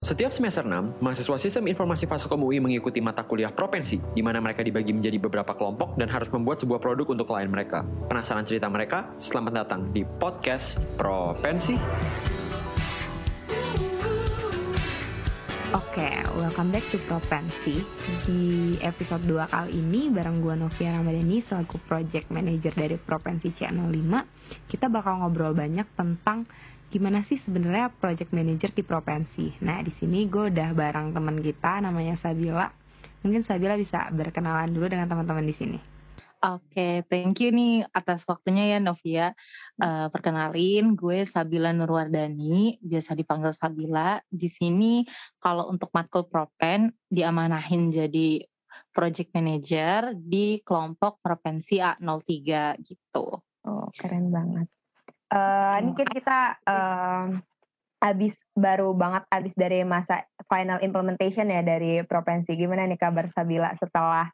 Setiap semester 6, mahasiswa Sistem Informasi Fasilkom UI mengikuti mata kuliah Propensi, di mana mereka dibagi menjadi beberapa kelompok dan harus membuat sebuah produk untuk klien mereka. Penasaran cerita mereka? Selamat datang di podcast Propensi. Oke, welcome back to Propensi. Di episode 2 kali ini, bareng gue Novia Ramadhani selaku Project Manager dari Propensi C05, kita bakal ngobrol banyak tentang gimana sih sebenarnya project manager di provinsi. Nah, di sini gue udah bareng teman kita namanya Sabila. Mungkin Sabila bisa berkenalan dulu dengan teman-teman di sini. Oke, okay, thank you nih atas waktunya ya Novia. Uh, perkenalin, gue Sabila Nurwardani, biasa dipanggil Sabila. Di sini kalau untuk matkul Propen diamanahin jadi project manager di kelompok Provinsi A03 gitu. Oh, keren banget. Uh, ini kan kita uh, abis baru banget abis dari masa final implementation ya dari provinsi. Gimana nih kabar Sabila setelah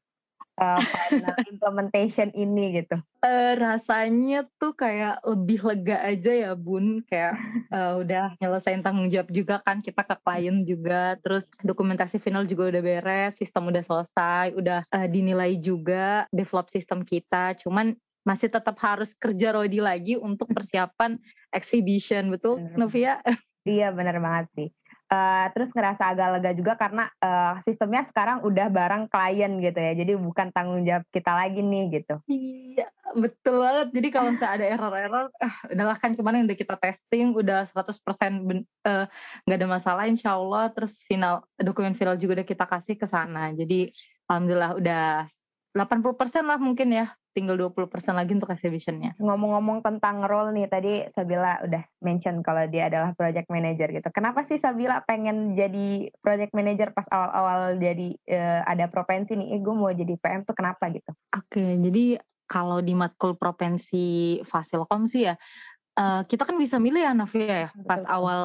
uh, final implementation ini gitu? Uh, rasanya tuh kayak lebih lega aja ya Bun, kayak uh, udah nyelesain tanggung jawab juga kan kita ke klien juga, terus dokumentasi final juga udah beres, sistem udah selesai, udah uh, dinilai juga develop sistem kita. Cuman masih tetap harus kerja Rodi lagi untuk persiapan exhibition betul bener. Novia? Iya benar banget sih. Uh, terus ngerasa agak lega juga karena uh, sistemnya sekarang udah bareng klien gitu ya jadi bukan tanggung jawab kita lagi nih gitu iya betul banget jadi kalau misalnya ada error-error uh, udahlah kan kemarin udah kita testing udah 100% nggak uh, ada masalah insya Allah terus final dokumen final juga udah kita kasih ke sana jadi alhamdulillah udah 80% lah mungkin ya tinggal 20% lagi untuk exhibitionnya. Ngomong-ngomong tentang role nih, tadi Sabila udah mention kalau dia adalah project manager gitu. Kenapa sih Sabila pengen jadi project manager pas awal-awal jadi uh, ada provinsi nih, eh gue mau jadi PM tuh kenapa gitu? Oke, okay, jadi kalau di matkul provinsi Fasilkom sih ya, uh, kita kan bisa milih ya Navia ya. Pas Betul. awal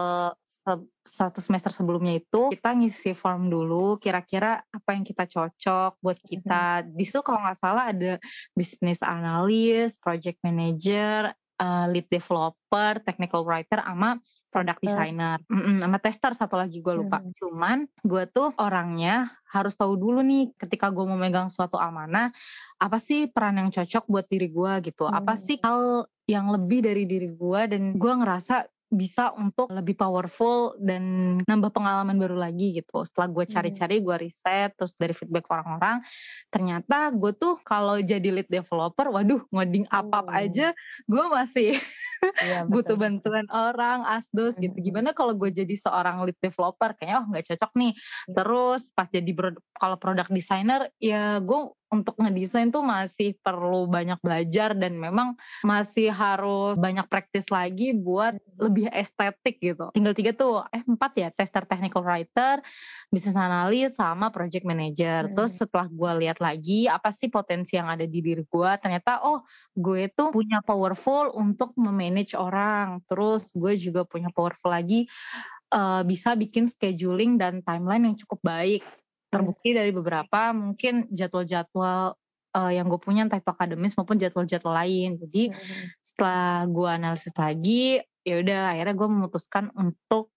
se satu semester sebelumnya itu kita ngisi form dulu kira-kira apa yang kita cocok buat kita. Di situ kalau nggak salah ada bisnis analis, project manager, uh, lead developer, technical writer, sama product designer, mm -mm, sama tester satu lagi gue lupa. Hmm. Cuman gue tuh orangnya harus tahu dulu nih ketika gue mau megang suatu amanah apa sih peran yang cocok buat diri gue gitu, hmm. apa sih hal yang lebih dari diri gue dan gue ngerasa bisa untuk lebih powerful dan nambah pengalaman baru lagi gitu. Setelah gue hmm. cari-cari, gue riset, terus dari feedback orang-orang, ternyata gue tuh kalau jadi lead developer, waduh ngoding apa-apa oh. aja, gue masih iya, butuh bantuan orang, asdos gitu. Hmm. Gimana kalau gue jadi seorang lead developer, kayaknya oh nggak cocok nih. Hmm. Terus pas jadi kalau product designer, ya gue untuk ngedesain tuh masih perlu banyak belajar dan memang masih harus banyak praktis lagi buat lebih estetik gitu. Tinggal tiga tuh, eh empat ya, tester technical writer, bisnis analis, sama project manager. Hmm. Terus setelah gue lihat lagi apa sih potensi yang ada di diri gue, ternyata oh gue tuh punya powerful untuk memanage orang. Terus gue juga punya powerful lagi uh, bisa bikin scheduling dan timeline yang cukup baik terbukti dari beberapa mungkin jadwal-jadwal uh, yang gue punya entah itu akademis maupun jadwal-jadwal lain. Jadi hmm. setelah gue analisis lagi, ya udah akhirnya gue memutuskan untuk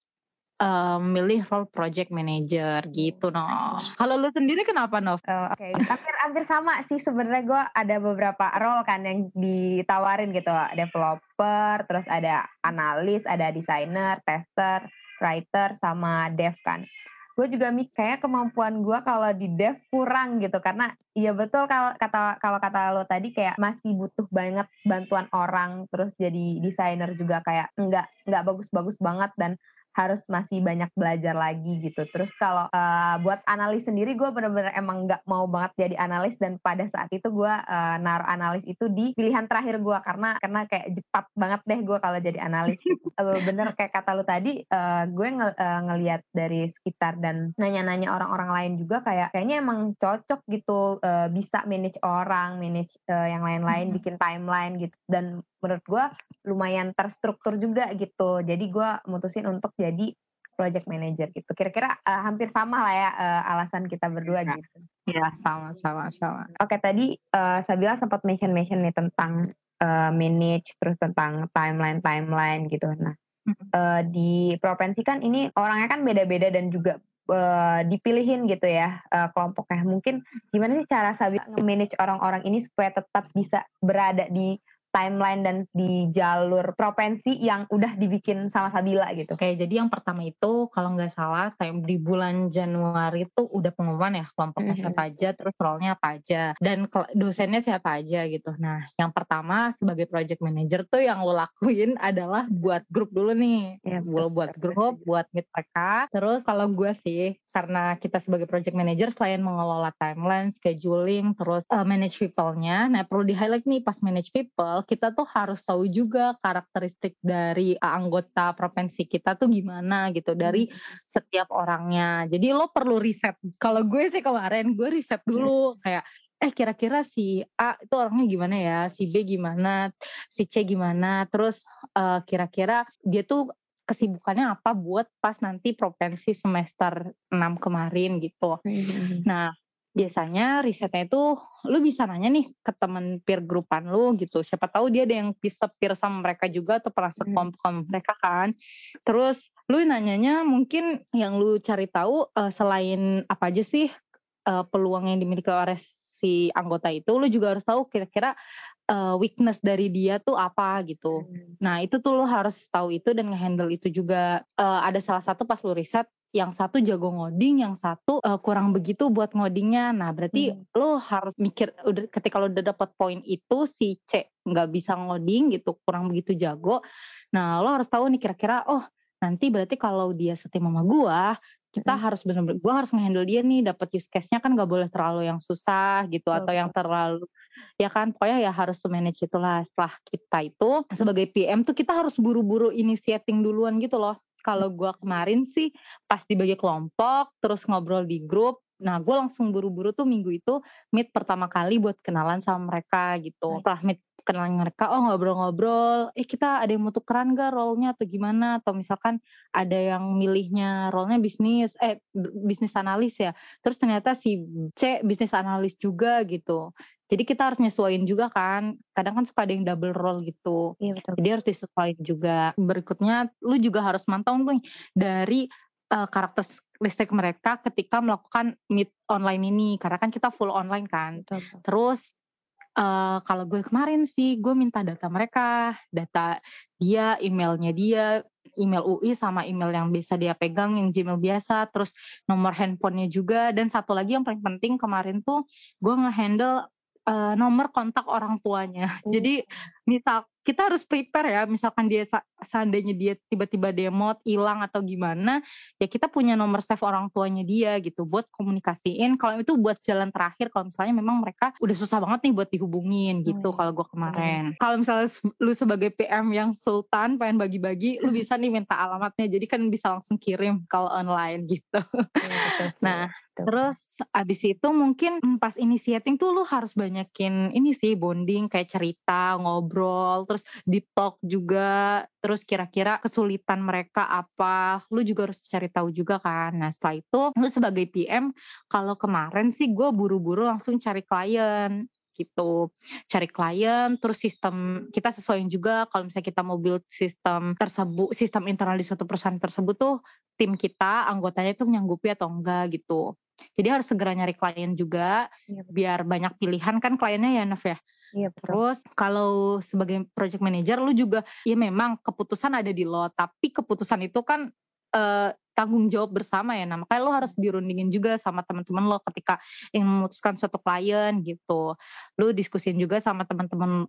uh, milih role project manager gitu no. Kalau lu sendiri kenapa Nov? Oh, Oke, okay. hampir hampir sama sih sebenarnya gue ada beberapa role kan yang ditawarin gitu, developer, terus ada analis, ada desainer, tester, writer, sama dev kan gue juga mik kayak kemampuan gue kalau di dev kurang gitu. Karena iya betul kalau kata kalau kata lo tadi kayak masih butuh banget bantuan orang terus jadi desainer juga kayak nggak nggak bagus-bagus banget dan harus masih banyak belajar lagi gitu. Terus kalau uh, buat analis sendiri gue bener-bener emang nggak mau banget jadi analis dan pada saat itu gue uh, naruh analis itu di pilihan terakhir gue karena karena kayak cepat banget deh gue kalau jadi analis. uh, bener kayak kata lu tadi uh, gue nge, uh, ngelihat dari sekitar dan nanya-nanya orang-orang lain juga kayak kayaknya emang cocok gitu uh, bisa manage orang, manage uh, yang lain-lain, bikin timeline gitu dan menurut gue lumayan terstruktur juga gitu. Jadi gue mutusin untuk jadi project manager gitu. Kira-kira uh, hampir sama lah ya uh, alasan kita berdua ya. gitu. Ya sama sama sama. Oke tadi uh, Sabila sempat mention mention nih tentang uh, manage terus tentang timeline timeline gitu. Nah uh, di provinsi kan ini orangnya kan beda-beda dan juga uh, dipilihin gitu ya uh, kelompoknya. Mungkin gimana sih cara Sabi manage orang-orang ini supaya tetap bisa berada di timeline dan di jalur provinsi yang udah dibikin sama Sabila gitu. Oke, jadi yang pertama itu kalau nggak salah time di bulan Januari itu udah pengumuman ya kelompoknya mm -hmm. siapa aja, terus role-nya apa aja, dan dosennya siapa aja gitu. Nah, yang pertama sebagai project manager tuh yang lo lakuin adalah buat grup dulu nih. Ya, buat buat grup, buat meet mereka. Terus kalau gue sih, karena kita sebagai project manager selain mengelola timeline, scheduling, terus uh, manage people-nya, nah perlu di-highlight nih pas manage people, kita tuh harus tahu juga karakteristik dari anggota provinsi kita tuh gimana gitu dari hmm. setiap orangnya. Jadi lo perlu riset. Kalau gue sih kemarin gue riset dulu kayak eh kira-kira si A itu orangnya gimana ya, si B gimana, si C gimana, terus uh, kira-kira dia tuh kesibukannya apa buat pas nanti provinsi semester 6 kemarin gitu. Hmm. Nah, biasanya risetnya itu lu bisa nanya nih ke temen peer grupan lu gitu siapa tahu dia ada yang bisa peer sama mereka juga atau pernah sekelompok sama mereka kan terus lu nanyanya mungkin yang lu cari tahu uh, selain apa aja sih uh, peluang yang dimiliki oleh si anggota itu lu juga harus tahu kira-kira uh, weakness dari dia tuh apa gitu. Hmm. Nah itu tuh lo harus tahu itu dan ngehandle itu juga. Uh, ada salah satu pas lo riset, yang satu jago ngoding, yang satu uh, kurang begitu buat ngodingnya. Nah berarti hmm. lo harus mikir, udah ketika lo udah dapat poin itu si C nggak bisa ngoding gitu, kurang begitu jago. Nah lo harus tahu nih kira-kira, oh nanti berarti kalau dia setim sama gua, kita hmm. harus benar-benar gue harus ngehandle dia nih dapat use case-nya kan gak boleh terlalu yang susah gitu oh, atau yang terlalu ya kan pokoknya ya harus manage itulah setelah kita itu sebagai PM tuh kita harus buru-buru initiating duluan gitu loh kalau gue kemarin sih pas dibagi kelompok terus ngobrol di grup Nah, gue langsung buru-buru tuh minggu itu meet pertama kali buat kenalan sama mereka gitu. Setelah meet kenalan mereka oh ngobrol-ngobrol. Eh kita ada yang mau tukeran gak role-nya atau gimana? Atau misalkan ada yang milihnya role-nya bisnis eh bisnis analis ya. Terus ternyata si C bisnis analis juga gitu. Jadi kita harus nyesuaiin juga kan. Kadang kan suka ada yang double role gitu. Iya, betul. jadi harus disesuaikan juga. Berikutnya lu juga harus mantau nih dari uh, karakteristik mereka ketika melakukan meet online ini karena kan kita full online kan betul. terus Uh, kalau gue kemarin sih gue minta data mereka, data dia, emailnya dia, email UI sama email yang bisa dia pegang yang Gmail biasa, terus nomor handphonenya juga dan satu lagi yang paling penting kemarin tuh gue ngehandle uh, nomor kontak orang tuanya. Oh. Jadi misal kita harus prepare ya, misalkan dia seandainya dia tiba-tiba demot, hilang atau gimana, ya kita punya nomor save orang tuanya dia gitu buat komunikasiin. Kalau itu buat jalan terakhir, kalau misalnya memang mereka udah susah banget nih buat dihubungin gitu. Hmm. Kalau gue kemarin, hmm. kalau misalnya lu sebagai PM yang sultan pengen bagi-bagi, lu bisa nih minta alamatnya, jadi kan bisa langsung kirim kalau online gitu. Hmm, nah gitu. Terus abis itu mungkin pas initiating tuh lu harus banyakin ini sih bonding kayak cerita, ngobrol, terus deep talk juga, terus kira-kira kesulitan mereka apa, lu juga harus cari tahu juga kan. Nah setelah itu lu sebagai PM kalau kemarin sih gue buru-buru langsung cari klien gitu cari klien terus sistem kita sesuaiin juga kalau misalnya kita mau build sistem tersebut sistem internal di suatu perusahaan tersebut tuh tim kita anggotanya itu menyanggupi atau enggak gitu jadi harus segera nyari klien juga iya, biar banyak pilihan kan kliennya ya Nov ya. Iya, Terus kalau sebagai project manager lu juga ya memang keputusan ada di lo, tapi keputusan itu kan eh, tanggung jawab bersama ya. Nah, makanya lo harus dirundingin juga sama teman-teman lo ketika ingin memutuskan suatu klien gitu. Lu diskusin juga sama teman-teman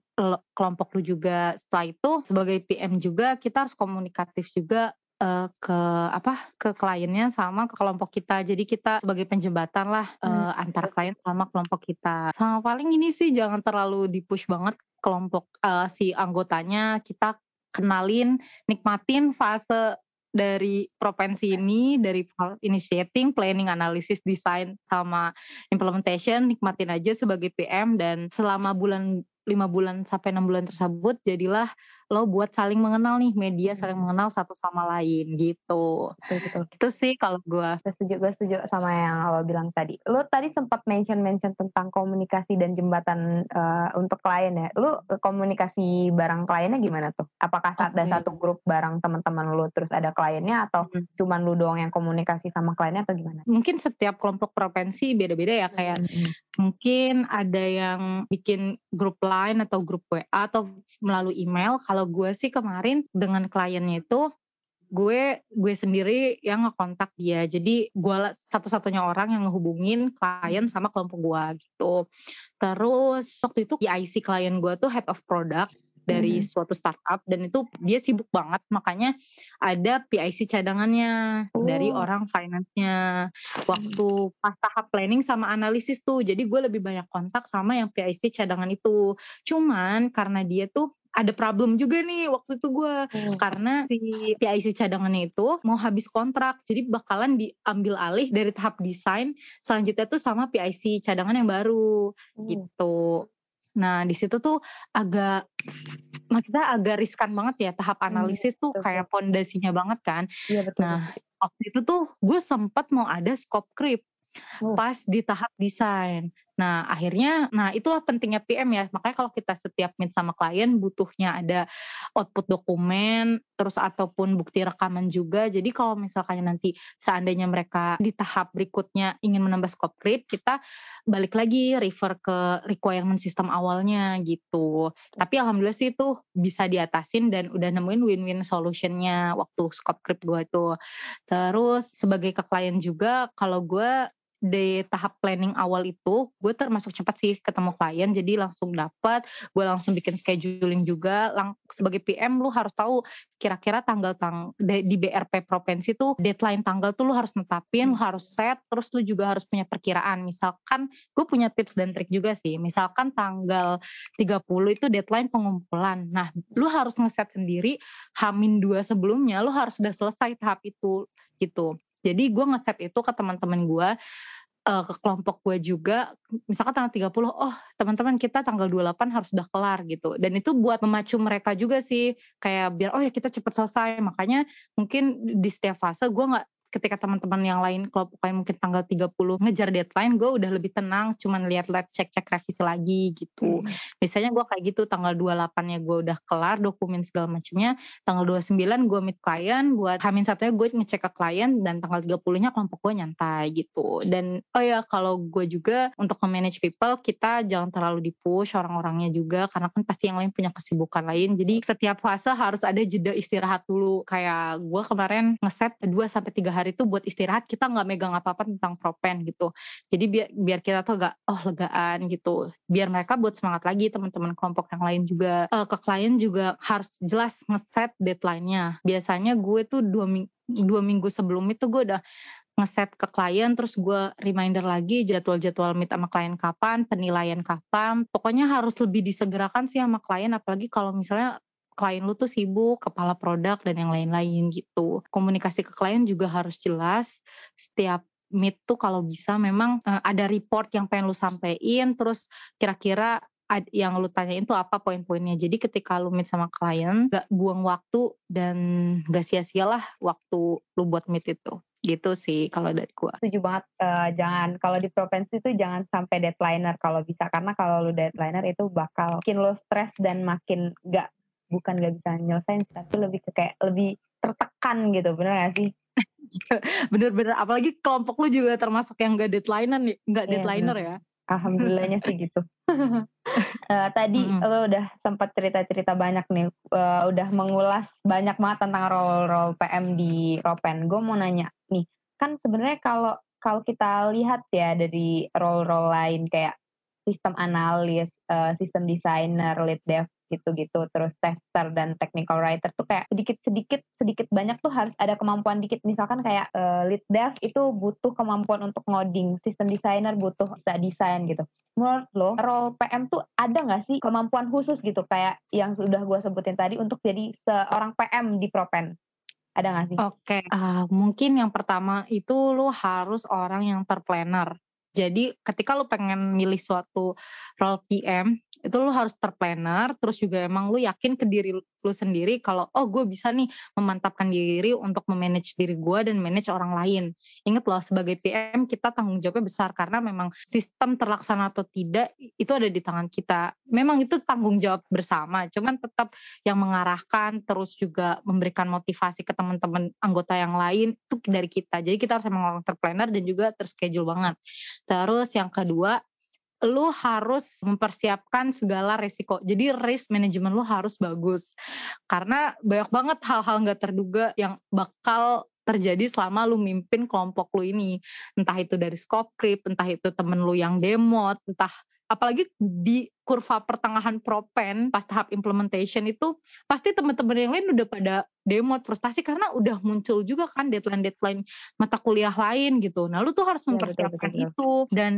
kelompok lu juga. Setelah itu sebagai PM juga kita harus komunikatif juga uh, ke apa ke kliennya sama ke kelompok kita. Jadi kita sebagai penjembatan lah uh, hmm. antara klien sama kelompok kita. Sama paling ini sih jangan terlalu dipush banget kelompok uh, si anggotanya. Kita kenalin nikmatin fase dari provinsi ini dari initiating, planning, analisis, design sama implementation. Nikmatin aja sebagai PM dan selama bulan lima bulan sampai enam bulan tersebut jadilah lo buat saling mengenal nih media saling Hmm. mengenal satu sama lain gitu. Betul betul. Itu sih kalau gue. Gue setuju, gue setuju sama yang lo bilang tadi. Lo tadi sempat mention-mention tentang komunikasi dan jembatan eh, untuk klien ya. Lo komunikasi bareng kliennya gimana tuh? Apakah saat ada Oke. satu grup bareng teman-teman lo terus ada kliennya atau Hmm. cuman lu doang yang komunikasi sama kliennya atau gimana? Mungkin setiap kelompok provinsi beda-beda ya kayak Hmm. mungkin ada yang bikin grup lain atau grup WA atau melalui email. Kalau gue sih kemarin dengan kliennya itu gue gue sendiri yang ngekontak dia. Jadi gue satu-satunya orang yang ngehubungin klien sama kelompok gue gitu. Terus waktu itu PIC klien gue tuh head of product dari Mhm. suatu startup dan itu dia sibuk banget makanya ada PIC cadangannya dari Oh. orang finance-nya waktu pas tahap planning sama analisis tuh jadi gue lebih banyak kontak sama yang PIC cadangan itu cuman karena dia tuh ada problem juga nih waktu itu gue Hmm. karena si PIC cadangannya itu mau habis kontrak jadi bakalan diambil alih dari tahap desain selanjutnya tuh sama PIC cadangan yang baru Hmm. gitu. Nah di situ tuh agak maksudnya agak riskan banget ya tahap Hmm, analisis tuh betul, kayak pondasinya banget kan. Iya betul. Nah waktu itu tuh gue sempat mau ada scope creep Oh. pas di tahap desain. Nah akhirnya, nah itulah pentingnya PM ya. Makanya kalau kita setiap meet sama klien butuhnya ada output dokumen, terus ataupun bukti rekaman juga. Jadi kalau misalkan nanti seandainya mereka di tahap berikutnya ingin menambah scope creep, kita balik lagi refer ke requirement sistem awalnya gitu. Tapi alhamdulillah sih itu bisa diatasin dan udah nemuin win-win solutionnya waktu scope creep gue itu. Terus sebagai ke klien juga, kalau gue di tahap planning awal itu gue termasuk cepat sih ketemu klien jadi langsung dapat gue langsung bikin scheduling juga lang sebagai PM lu harus tahu kira-kira tanggal tang di di BRP provinsi tuh deadline tanggal tuh lu harus netapin lu harus set terus lu juga harus punya perkiraan. Misalkan gue punya tips dan trik juga sih misalkan tanggal 30 itu deadline pengumpulan. Nah lu harus ngeset sendiri hamin dua sebelumnya lu harus sudah selesai tahap itu gitu jadi gue ngeset itu ke teman-teman gue uh, ke kelompok gue juga misalkan tanggal 30 oh teman-teman kita tanggal 28 harus udah kelar gitu. Dan itu buat memacu mereka juga sih kayak biar oh ya kita cepet selesai. Makanya mungkin di setiap fase gue nggak ketika teman-teman yang lain kelompok lain mungkin tanggal 30 ngejar deadline gue udah lebih tenang cuman lihat-lihat cek-cek revisi lagi gitu. Hmm. biasanya gue kayak gitu tanggal 28 nya gue udah kelar dokumen segala macamnya tanggal 29 gue meet klien buat hamin satunya gue ngecek ke klien dan tanggal 30 nya kelompok gue nyantai gitu. Dan oh ya kalau gue juga untuk manage people kita jangan terlalu di push orang-orangnya juga karena kan pasti yang lain punya kesibukan lain. Jadi setiap fase harus ada jeda istirahat dulu. Kayak gue kemarin ngeset 2 sampai 3 hari itu buat istirahat kita nggak megang apa-apa tentang propen gitu. Jadi biar biar kita tuh gak oh legaan gitu. Biar mereka buat semangat lagi teman-teman kelompok yang lain juga. Eh, ke klien juga harus jelas ngeset deadline-nya. Biasanya gue tuh dua minggu dua minggu sebelum itu gue udah ngeset ke klien terus gue reminder lagi jadwal-jadwal meet sama klien kapan penilaian kapan. Pokoknya harus lebih disegerakan sih sama klien apalagi kalau misalnya klien lu tuh sibuk, kepala produk dan yang lain-lain gitu. Komunikasi ke klien juga harus jelas. Setiap meet tuh kalau bisa memang eh, ada report yang pengen lu sampein, terus kira-kira yang lu tanyain tuh apa poin-poinnya. Jadi ketika lu meet sama klien, gak buang waktu dan gak sia-sialah waktu lu buat meet itu. Gitu sih kalau dari gua. setuju banget eh, jangan kalau di provinsi itu jangan sampai deadlineer kalau bisa karena kalau lu deadlineer itu bakal makin lo stres dan makin gak bukan gak bisa nyelesain tapi lebih ke kayak lebih tertekan gitu bener gak sih Bener-bener apalagi kelompok lu juga termasuk yang gak deadlinean gak Iya, deadlineer ya. alhamdulillahnya sih gitu Eh, tadi Mm-mm. lo udah sempat cerita-cerita banyak nih eh, udah mengulas banyak banget tentang role-role PM di Ropen gue mau nanya nih kan sebenarnya kalau kalau kita lihat ya dari role-role lain kayak sistem analis, eh, sistem designer, lead dev gitu-gitu, terus tester dan technical writer tuh kayak sedikit-sedikit sedikit banyak tuh harus ada kemampuan dikit. Misalkan kayak eh, lead dev itu butuh kemampuan untuk ngoding, sistem designer butuh bisa desain gitu. Menurut lo, role PM tuh ada nggak sih kemampuan khusus gitu kayak yang sudah gue sebutin tadi untuk jadi seorang PM di Propen? Ada nggak sih? Oke, ah, mungkin yang pertama itu lu harus orang yang terplanner. Jadi ketika lu pengen milih suatu role PM, itu lu harus terplanner terus juga emang lu yakin ke diri lu sendiri kalau oh gue bisa nih memantapkan diri untuk memanage diri gue dan manage orang lain. Inget loh sebagai PM kita tanggung jawabnya besar karena memang sistem terlaksana atau tidak itu ada di tangan kita. Memang itu tanggung jawab bersama cuman tetap yang mengarahkan terus juga memberikan motivasi ke teman-teman anggota yang lain itu dari kita. Jadi kita harus memang terplanner dan juga terschedule banget. Terus yang kedua lu harus mempersiapkan segala resiko. Jadi risk management lu harus bagus. Karena banyak banget hal-hal nggak terduga yang bakal terjadi selama lu mimpin kelompok lu ini. Entah itu dari scope creep, entah itu temen lu yang demot, entah apalagi di kurva pertengahan propen pas tahap implementation itu pasti teman-teman yang lain udah pada demo frustasi karena udah muncul juga kan deadline-deadline mata kuliah lain gitu. Nah, lu tuh harus mempersiapkan ya, betul, betul, itu dan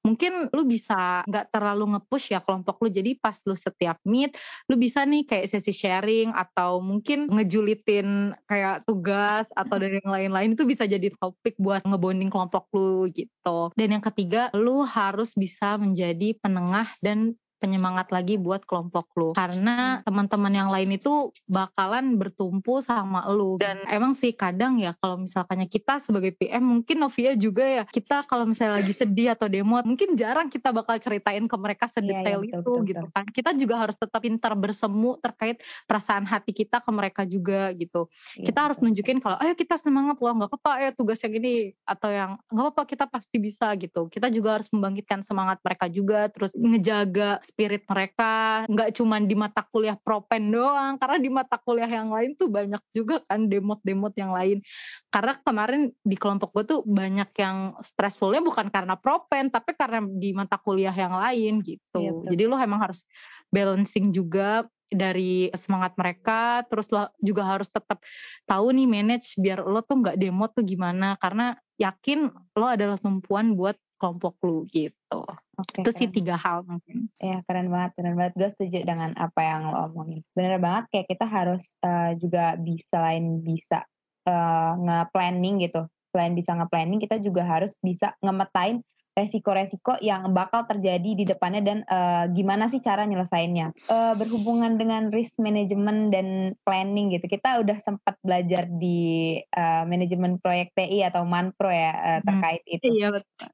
mungkin lu bisa nggak terlalu nge-push ya kelompok lu. Jadi pas lu setiap meet, lu bisa nih kayak sesi sharing atau mungkin ngejulitin kayak tugas atau dari yang lain-lain itu bisa jadi topik buat ngebonding kelompok lu gitu. Dan yang ketiga, lu harus bisa menjadi penengah dan penyemangat lagi buat kelompok lu. Karena teman-teman yang lain itu bakalan bertumpu sama lu. Dan emang sih kadang ya kalau misalkannya kita sebagai PM mungkin Novia juga ya kita kalau misalnya lagi sedih atau demo mungkin jarang kita bakal ceritain ke mereka iya, iya, sedetail ya, ya, itu betul, gitu kan. Kita juga harus tetap pintar bersemu terkait perasaan hati kita ke mereka juga gitu. Ya, kita betul. harus nunjukin kalau ayo kita semangat loh nggak apa-apa ya tugas yang ini atau yang nggak apa-apa kita pasti bisa gitu. Kita juga harus membangkitkan semangat mereka juga terus ngejaga spirit mereka nggak cuma di mata kuliah propen doang karena di mata kuliah yang lain tuh banyak juga kan demot-demot yang lain. Karena kemarin di kelompok gue tuh banyak yang stressfulnya bukan karena propen tapi karena di mata kuliah yang lain gitu. Iya, jadi lo emang harus balancing juga dari semangat mereka terus lo juga harus tetap tahu nih manage biar lo tuh nggak demo tuh gimana. Karena yakin lo adalah tumpuan buat kelompok lu gitu. Okay, itu keren. sih tiga hal mungkin. Ya keren banget, keren banget. Gue setuju dengan apa yang lo omongin. Bener banget kayak kita harus uh, juga bisa lain bisa uh, nge-planning gitu. Selain bisa nge-planning, kita juga harus bisa ngemetain resiko-resiko yang bakal terjadi di depannya dan uh, gimana sih cara nyelesainnya. Uh, berhubungan dengan risk management dan planning gitu, kita udah sempat belajar di uh, manajemen proyek TI atau Manpro ya uh, terkait hmm. itu. Iya betul.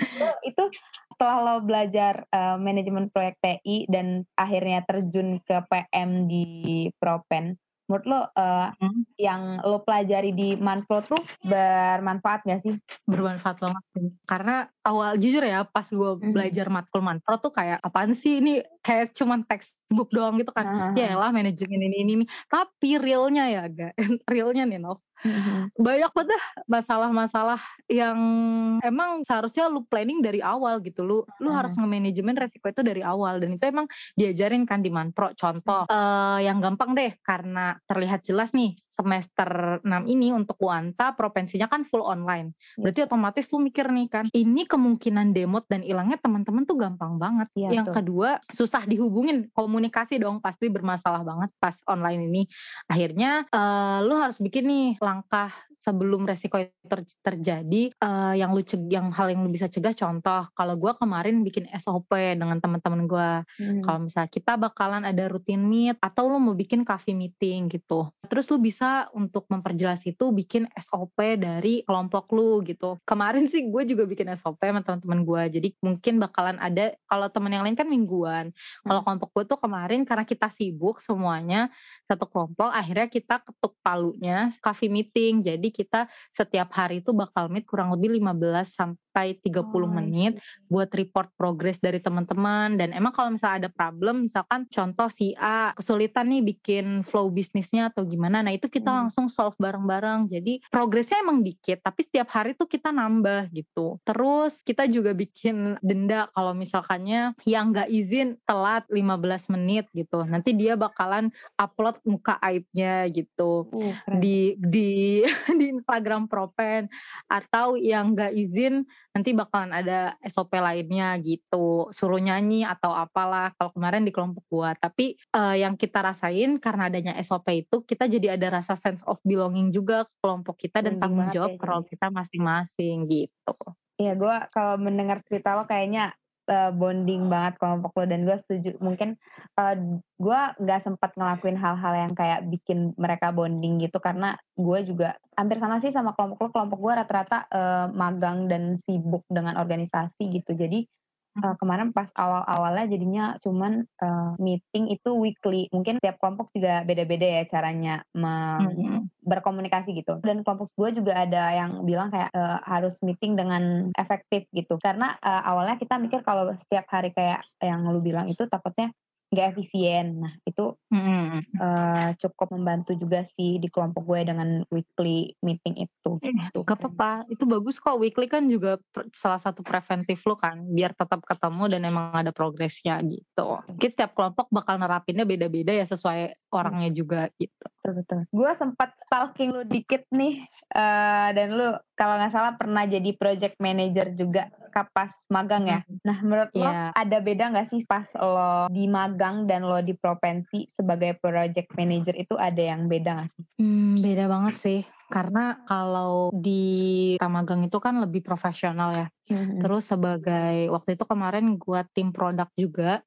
Itu, itu setelah lo belajar uh, manajemen proyek TI dan akhirnya terjun ke PM di Propen, menurut lo uh, hmm. yang lo pelajari di Manpro tuh bermanfaat gak sih? Bermanfaat banget sih. Karena awal jujur ya pas gue hmm. belajar matkul Manpro tuh kayak apaan sih ini kayak cuman textbook doang gitu kan. Uh. Ya lah manajemen ini ini ini. Tapi realnya ya gak realnya nih Nov. Mm-hmm. Banyak banget masalah-masalah yang emang seharusnya lu planning dari awal gitu. Lu mm-hmm. lu harus nge-manajemen resiko itu dari awal dan itu emang diajarin kan di Manpro. Contoh mm-hmm. uh, yang gampang deh karena terlihat jelas nih semester 6 ini untuk Wanta provinsinya kan full online. Iya. Berarti otomatis lu mikir nih kan, ini kemungkinan demot dan hilangnya teman-teman tuh gampang banget. Ya, yang tuh. kedua, susah dihubungin, komunikasi dong pasti bermasalah banget pas online ini. Akhirnya uh, lu harus bikin nih langkah sebelum resiko itu ter terjadi uh, yang lu yang hal yang lu bisa cegah contoh kalau gue kemarin bikin SOP dengan teman-teman gue hmm. kalau misalnya kita bakalan ada rutin meet atau lu mau bikin coffee meeting gitu terus lu bisa untuk memperjelas itu bikin SOP dari kelompok lu gitu kemarin sih gue juga bikin SOP sama teman-teman gue jadi mungkin bakalan ada kalau teman yang lain kan mingguan kalau hmm. kelompok gue tuh kemarin karena kita sibuk semuanya satu kelompok akhirnya kita ketuk palunya coffee meeting jadi kita setiap hari itu bakal meet kurang lebih 15 sampai 30 oh, menit iya. buat report progress dari teman-teman. Dan emang kalau misalnya ada problem misalkan contoh si A kesulitan nih bikin flow bisnisnya atau gimana nah itu kita hmm. langsung solve bareng-bareng. Jadi progresnya emang dikit tapi setiap hari tuh kita nambah gitu. Terus kita juga bikin denda kalau misalkannya yang nggak izin telat 15 menit gitu. Nanti dia bakalan upload muka aibnya gitu uh, di di di Instagram Propen atau yang nggak izin nanti bakalan ada SOP lainnya gitu. Suruh nyanyi atau apalah kalau kemarin di kelompok gua. Tapi uh, yang kita rasain karena adanya SOP itu kita jadi ada rasa sense of belonging juga ke kelompok kita dan tanggung jawab ke role kita masing-masing gitu. Iya, gue kalau mendengar cerita lo kayaknya uh, bonding banget kelompok lo. Dan gue setuju mungkin uh, gue nggak sempat ngelakuin hal-hal yang kayak bikin mereka bonding gitu. Karena gue juga hampir sama sih sama kelompok lo. Kelompok gue rata-rata uh, magang dan sibuk dengan organisasi gitu. Jadi uh, kemarin pas awal-awalnya jadinya cuman uh, meeting itu weekly. Mungkin tiap kelompok juga beda-beda ya caranya mm-hmm. berkomunikasi gitu. Dan kelompok gue juga ada yang bilang kayak uh, harus meeting dengan efektif gitu. Karena uh, awalnya kita mikir kalau setiap hari kayak yang lu bilang itu takutnya nggak efisien. Nah itu mm. uh, cukup membantu juga sih di kelompok gue dengan weekly meeting itu. Eh, gitu. Gak apa-apa, itu bagus kok. Weekly kan juga salah satu preventif lo kan, biar tetap ketemu dan emang ada progresnya gitu. Mungkin setiap kelompok bakal nerapinnya beda-beda ya sesuai orangnya juga gitu. Betul Gue sempat stalking lu dikit nih, uh, dan lu kalau nggak salah pernah jadi project manager juga kapas magang ya. Nah menurut yeah. lo iya. ada beda nggak sih pas lo di magang dan lo di provinsi sebagai project manager itu ada yang beda nggak sih? Hmm, beda banget sih. Karena kalau di magang itu kan lebih profesional ya. Mm-hmm. Terus sebagai waktu itu kemarin gue tim produk juga,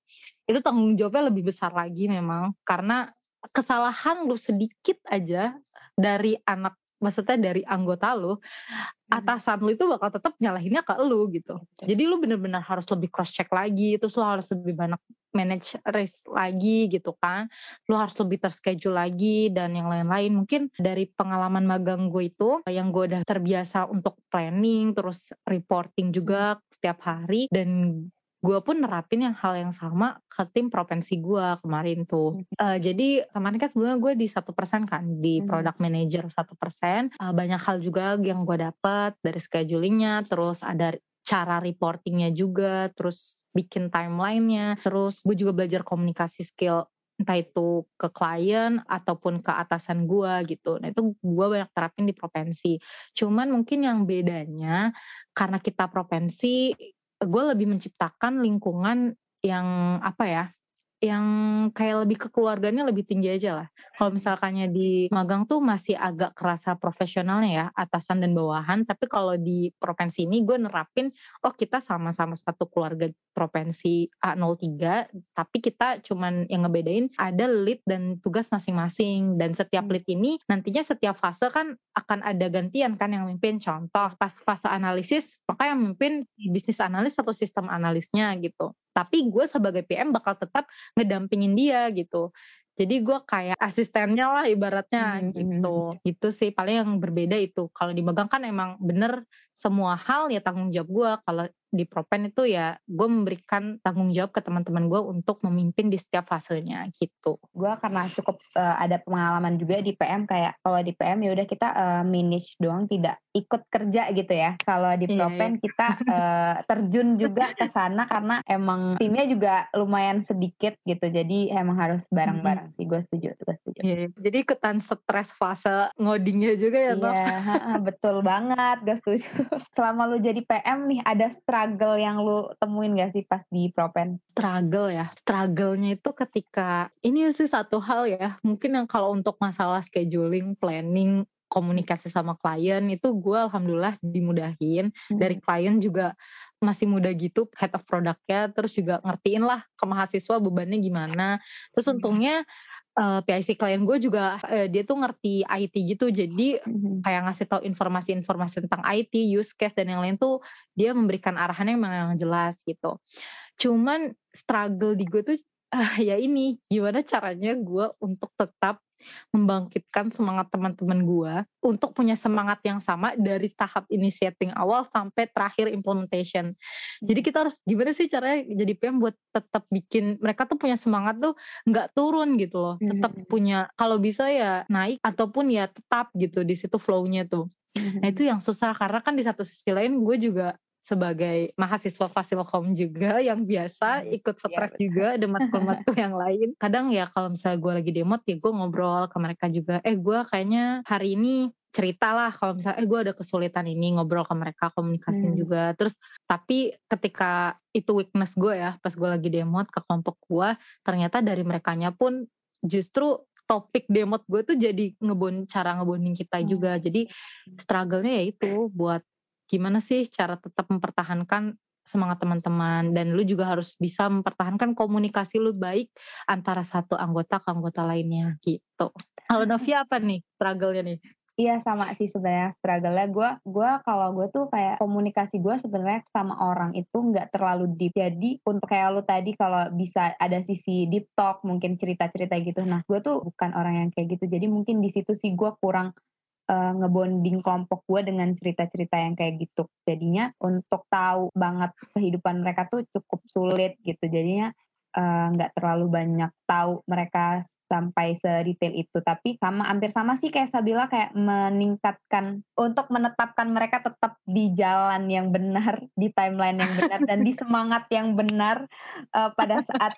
itu tanggung jawabnya lebih besar lagi memang. Karena kesalahan lu sedikit aja dari anak maksudnya dari anggota lu, hmm. atasan lu itu bakal tetap nyalahinnya ke lu gitu. Jadi lu bener-bener harus lebih cross check lagi, terus lu harus lebih banyak manage risk lagi gitu kan. Lu harus lebih terschedule lagi dan yang lain-lain. Mungkin dari pengalaman magang gue itu yang gue udah terbiasa untuk planning, terus reporting juga setiap hari dan gue pun nerapin yang hal yang sama ke tim provinsi gue kemarin tuh. Uh, jadi kemarin kan sebelumnya gue di satu persen kan di hmm. product manager satu persen. Uh, banyak hal juga yang gue dapet dari schedulingnya, terus ada cara reportingnya juga, terus bikin timelinenya, terus gue juga belajar komunikasi skill entah itu ke klien ataupun ke atasan gue gitu. Nah itu gue banyak terapin di provinsi. Cuman mungkin yang bedanya karena kita provinsi gue lebih menciptakan lingkungan yang apa ya yang kayak lebih kekeluarganya lebih tinggi aja lah. Kalau misalkannya di magang tuh masih agak kerasa profesionalnya ya, atasan dan bawahan. Tapi kalau di provinsi ini gue nerapin, oh kita sama-sama satu keluarga provinsi A03, tapi kita cuman yang ngebedain ada lead dan tugas masing-masing. Dan setiap lead ini nantinya setiap fase kan akan ada gantian kan yang mimpin. Contoh pas fase analisis, maka yang mimpin bisnis analis atau sistem analisnya gitu tapi gue sebagai PM bakal tetap ngedampingin dia gitu. Jadi gue kayak asistennya lah ibaratnya hmm, gitu. hmm. gitu sih paling yang berbeda itu. Kalau di magang kan emang bener semua hal ya tanggung jawab gue. Kalau di Propen itu ya gue memberikan tanggung jawab ke teman-teman gue untuk memimpin di setiap fasenya gitu. Gue karena cukup uh, ada pengalaman juga di PM kayak kalau di PM ya udah kita uh, manage doang tidak ikut kerja gitu ya. Kalau di iya, Propen yeah, yeah. kita uh, terjun juga ke sana karena emang timnya juga lumayan sedikit gitu. Jadi emang harus bareng-bareng sih. Gue setuju, gue setuju. Yeah, jadi ikutan stres fase ngodingnya juga ya, Iya, yeah, betul banget. Gue setuju. Selama lu jadi PM nih ada struggle struggle yang lu temuin gak sih pas di Propen? Struggle ya, struggle-nya itu ketika, ini sih satu hal ya, mungkin yang kalau untuk masalah scheduling, planning, komunikasi sama klien itu gue alhamdulillah dimudahin hmm. dari klien juga masih muda gitu head of produknya terus juga ngertiin lah ke mahasiswa bebannya gimana terus hmm. Uh, PIC klien gue juga uh, dia tuh ngerti IT gitu jadi mm-hmm. kayak ngasih tahu informasi-informasi tentang IT use case dan yang lain tuh dia memberikan arahannya memang yang jelas gitu cuman struggle di gue tuh uh, ya ini gimana caranya gue untuk tetap membangkitkan semangat teman-teman gue untuk punya semangat yang sama dari tahap initiating awal sampai terakhir implementation. Jadi kita harus gimana sih caranya jadi PM buat tetap bikin mereka tuh punya semangat tuh nggak turun gitu loh, tetap mm -hmm. punya kalau bisa ya naik ataupun ya tetap gitu di situ flow-nya tuh. Mm -hmm. Nah itu yang susah karena kan di satu sisi lain gue juga sebagai mahasiswa Fasilkom juga yang biasa hmm, ikut iya, stres ya, juga ada matkul-matkul yang lain. Kadang ya kalau misalnya gue lagi demo ya gue ngobrol ke mereka juga. Eh gue kayaknya hari ini cerita lah kalau misalnya eh gue ada kesulitan ini ngobrol ke mereka komunikasiin hmm. juga terus tapi ketika itu weakness gue ya pas gue lagi demo ke kelompok gue ternyata dari mereka pun justru topik demot gue tuh jadi ngebon cara ngebonding kita juga. Hmm. Jadi struggle-nya ya itu buat gimana sih cara tetap mempertahankan semangat teman-teman? Dan lu juga harus bisa mempertahankan komunikasi lu baik antara satu anggota ke anggota lainnya gitu. Kalau Novia apa nih struggle-nya nih? Iya sama sih sebenarnya struggle-nya. Gue gue kalau gue tuh kayak komunikasi gue sebenarnya sama orang itu nggak terlalu deep. Jadi untuk kayak lu tadi kalau bisa ada sisi deep talk mungkin cerita-cerita gitu. Nah gue tuh bukan orang yang kayak gitu. Jadi mungkin di situ sih gue kurang uh, ngebonding kelompok gue dengan cerita-cerita yang kayak gitu. Jadinya untuk tahu banget kehidupan mereka tuh cukup sulit gitu. Jadinya nggak uh, terlalu banyak tahu mereka sampai sedetail itu. Tapi sama hampir sama sih kayak Sabila kayak meningkatkan untuk menetapkan mereka tetap di jalan yang benar di timeline yang benar dan di semangat yang benar uh, pada saat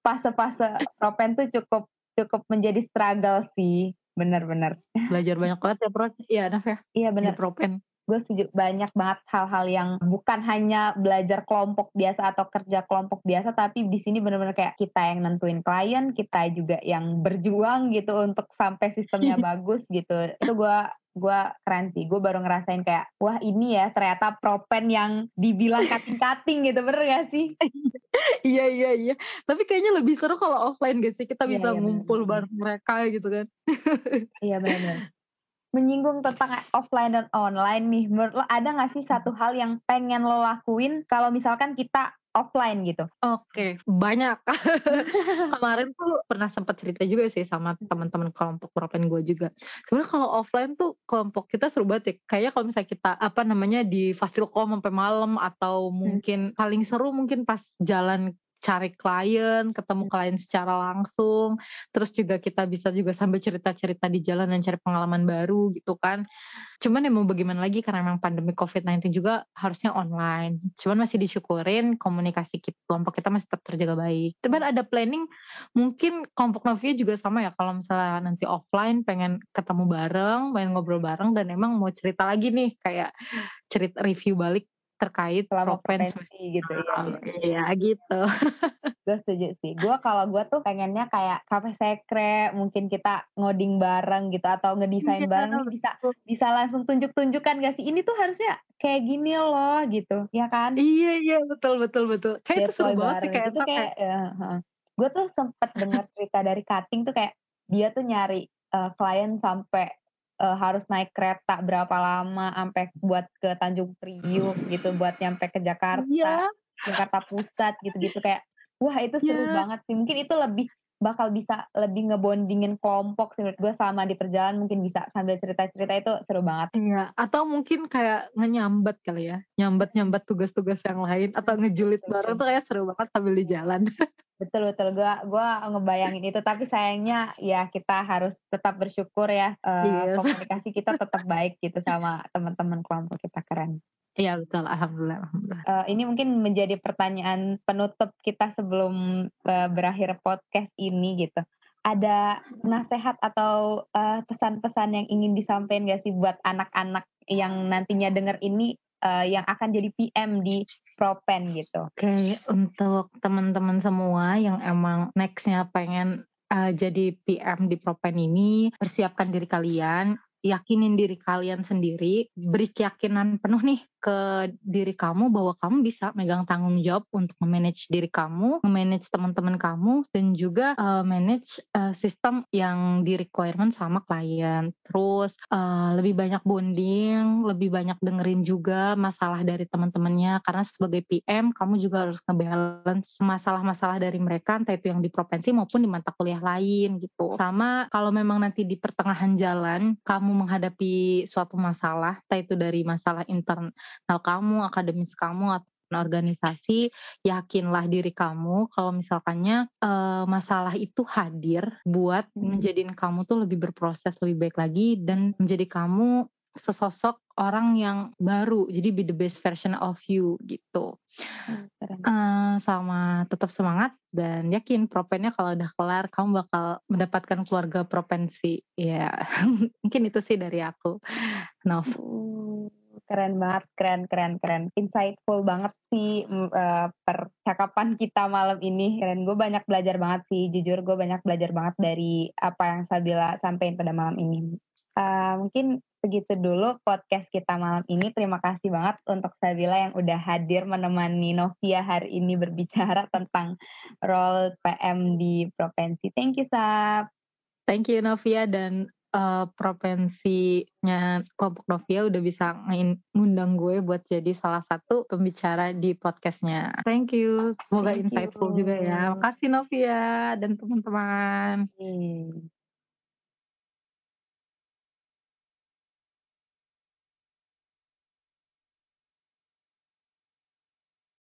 fase-fase propen tuh cukup cukup menjadi struggle sih benar-benar belajar banyak banget ya Pro iya Naf ya? Iya benar. Propen gue setuju banyak banget hal-hal yang bukan hanya belajar kelompok biasa atau kerja kelompok biasa tapi di sini benar-benar kayak kita yang nentuin klien kita juga yang berjuang gitu untuk sampai sistemnya bagus gitu. Itu gue gue keren sih. Gue baru ngerasain kayak wah ini ya ternyata propen yang dibilang kating-kating gitu. Bener gak sih? Iya iya iya. Tapi kayaknya lebih seru kalau offline gak sih? Kita iya, bisa iya, ngumpul bareng mereka gitu kan. Iya benar menyinggung tentang offline dan online nih, menurut lo ada gak sih satu hal yang pengen lo lakuin kalau misalkan kita offline gitu? Oke, banyak. Kemarin tuh pernah sempat cerita juga sih sama teman-teman kelompok propen gue juga. Sebenarnya kalau offline tuh kelompok kita seru banget ya. Kayaknya kalau misalnya kita apa namanya di fasilkom sampai malam atau hmm. mungkin hmm. paling seru mungkin pas jalan cari klien, ketemu iya. klien secara langsung, terus juga kita bisa juga sambil cerita-cerita di jalan dan cari pengalaman baru gitu kan. Cuman ya mau bagaimana lagi karena memang pandemi COVID-19 juga harusnya online. Cuman masih disyukurin komunikasi kita, kelompok kita masih tetap terjaga baik. Cuman ada planning mungkin kelompok Novia juga sama ya kalau misalnya nanti offline pengen ketemu bareng, pengen ngobrol bareng dan emang mau cerita lagi nih kayak cerita review balik terkait selama propensi gitu ya. Oh, iya gitu. gue setuju sih. Gue kalau gue tuh pengennya kayak kafe sekre, mungkin kita ngoding bareng gitu atau ngedesain iya, bareng bisa bisa langsung tunjuk-tunjukkan gak sih ini tuh harusnya kayak gini loh gitu, ya kan? Iya iya betul betul betul. Kayak itu seru banget sih kayak itu kayak. Ya, gue tuh sempet dengar cerita dari cutting tuh kayak dia tuh nyari uh, klien sampai uh, harus naik kereta berapa lama sampai buat ke Tanjung Priuk gitu buat nyampe ke Jakarta yeah. Jakarta Pusat gitu-gitu kayak wah itu seru yeah. banget sih mungkin itu lebih bakal bisa lebih ngebondingin kelompok sih menurut gue sama di perjalanan mungkin bisa sambil cerita-cerita itu seru banget. Iya, atau mungkin kayak ngenyambat kali ya, nyambat-nyambat tugas-tugas yang lain atau ngejulit bareng tuh kayak seru banget sambil di jalan. Betul betul gua gua ngebayangin itu tapi sayangnya ya kita harus tetap bersyukur ya uh, iya. komunikasi kita tetap baik gitu sama teman-teman kelompok kita keren. Iya betul alhamdulillah. alhamdulillah. Uh, ini mungkin menjadi pertanyaan penutup kita sebelum uh, berakhir podcast ini gitu. Ada nasihat atau pesan-pesan uh, yang ingin disampaikan gak sih buat anak-anak yang nantinya dengar ini uh, yang akan jadi PM di Propen gitu. Oke, okay, untuk teman-teman semua yang emang nextnya pengen uh, jadi PM di Propen ini, persiapkan diri kalian yakinin diri kalian sendiri, beri keyakinan penuh nih ke diri kamu bahwa kamu bisa megang tanggung jawab untuk memanage diri kamu, memanage teman-teman kamu, dan juga uh, manage uh, sistem yang di requirement sama klien. Terus uh, lebih banyak bonding, lebih banyak dengerin juga masalah dari teman-temannya, karena sebagai PM kamu juga harus ngebalance masalah-masalah dari mereka, entah itu yang di provinsi maupun di mata kuliah lain gitu. Sama kalau memang nanti di pertengahan jalan kamu menghadapi suatu masalah, entah itu dari masalah internal kamu, akademis kamu, atau organisasi, yakinlah diri kamu kalau misalkannya uh, masalah itu hadir buat hmm. menjadikan kamu tuh lebih berproses lebih baik lagi dan menjadi kamu sesosok orang yang baru. Jadi be the best version of you gitu. Uh, sama tetap semangat dan yakin propennya kalau udah kelar kamu bakal mendapatkan keluarga propensi ya mungkin itu sih dari aku Nov keren banget keren keren keren insightful banget sih uh, percakapan kita malam ini keren gue banyak belajar banget sih jujur gue banyak belajar banget dari apa yang Sabila sampaikan pada malam ini uh, mungkin segitu dulu podcast kita malam ini. Terima kasih banget untuk Sabila yang udah hadir menemani Novia hari ini berbicara tentang role PM di provinsi. Thank you, Sab. Thank you, Novia. Dan uh, provinsinya kelompok Novia udah bisa ngundang gue buat jadi salah satu pembicara di podcastnya. Thank you. Semoga Thank insightful you. juga ya. Makasih Novia dan teman-teman. Hmm.